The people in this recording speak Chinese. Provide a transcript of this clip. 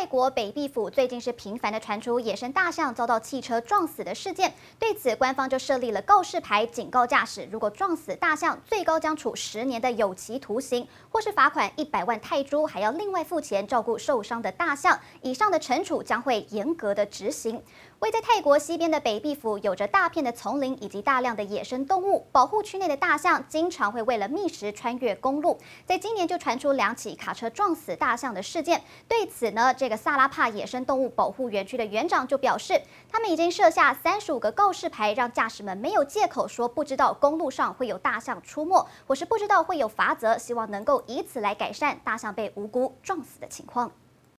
泰国北碧府最近是频繁的传出野生大象遭到汽车撞死的事件，对此官方就设立了告示牌，警告驾驶，如果撞死大象，最高将处十年的有期徒刑，或是罚款一百万泰铢，还要另外付钱照顾受伤的大象。以上的惩处将会严格的执行。位在泰国西边的北碧府有着大片的丛林以及大量的野生动物，保护区内的大象经常会为了觅食穿越公路。在今年就传出两起卡车撞死大象的事件。对此呢，这个萨拉帕野生动物保护园区的园长就表示，他们已经设下三十五个告示牌，让驾驶们没有借口说不知道公路上会有大象出没，或是不知道会有罚则，希望能够以此来改善大象被无辜撞死的情况。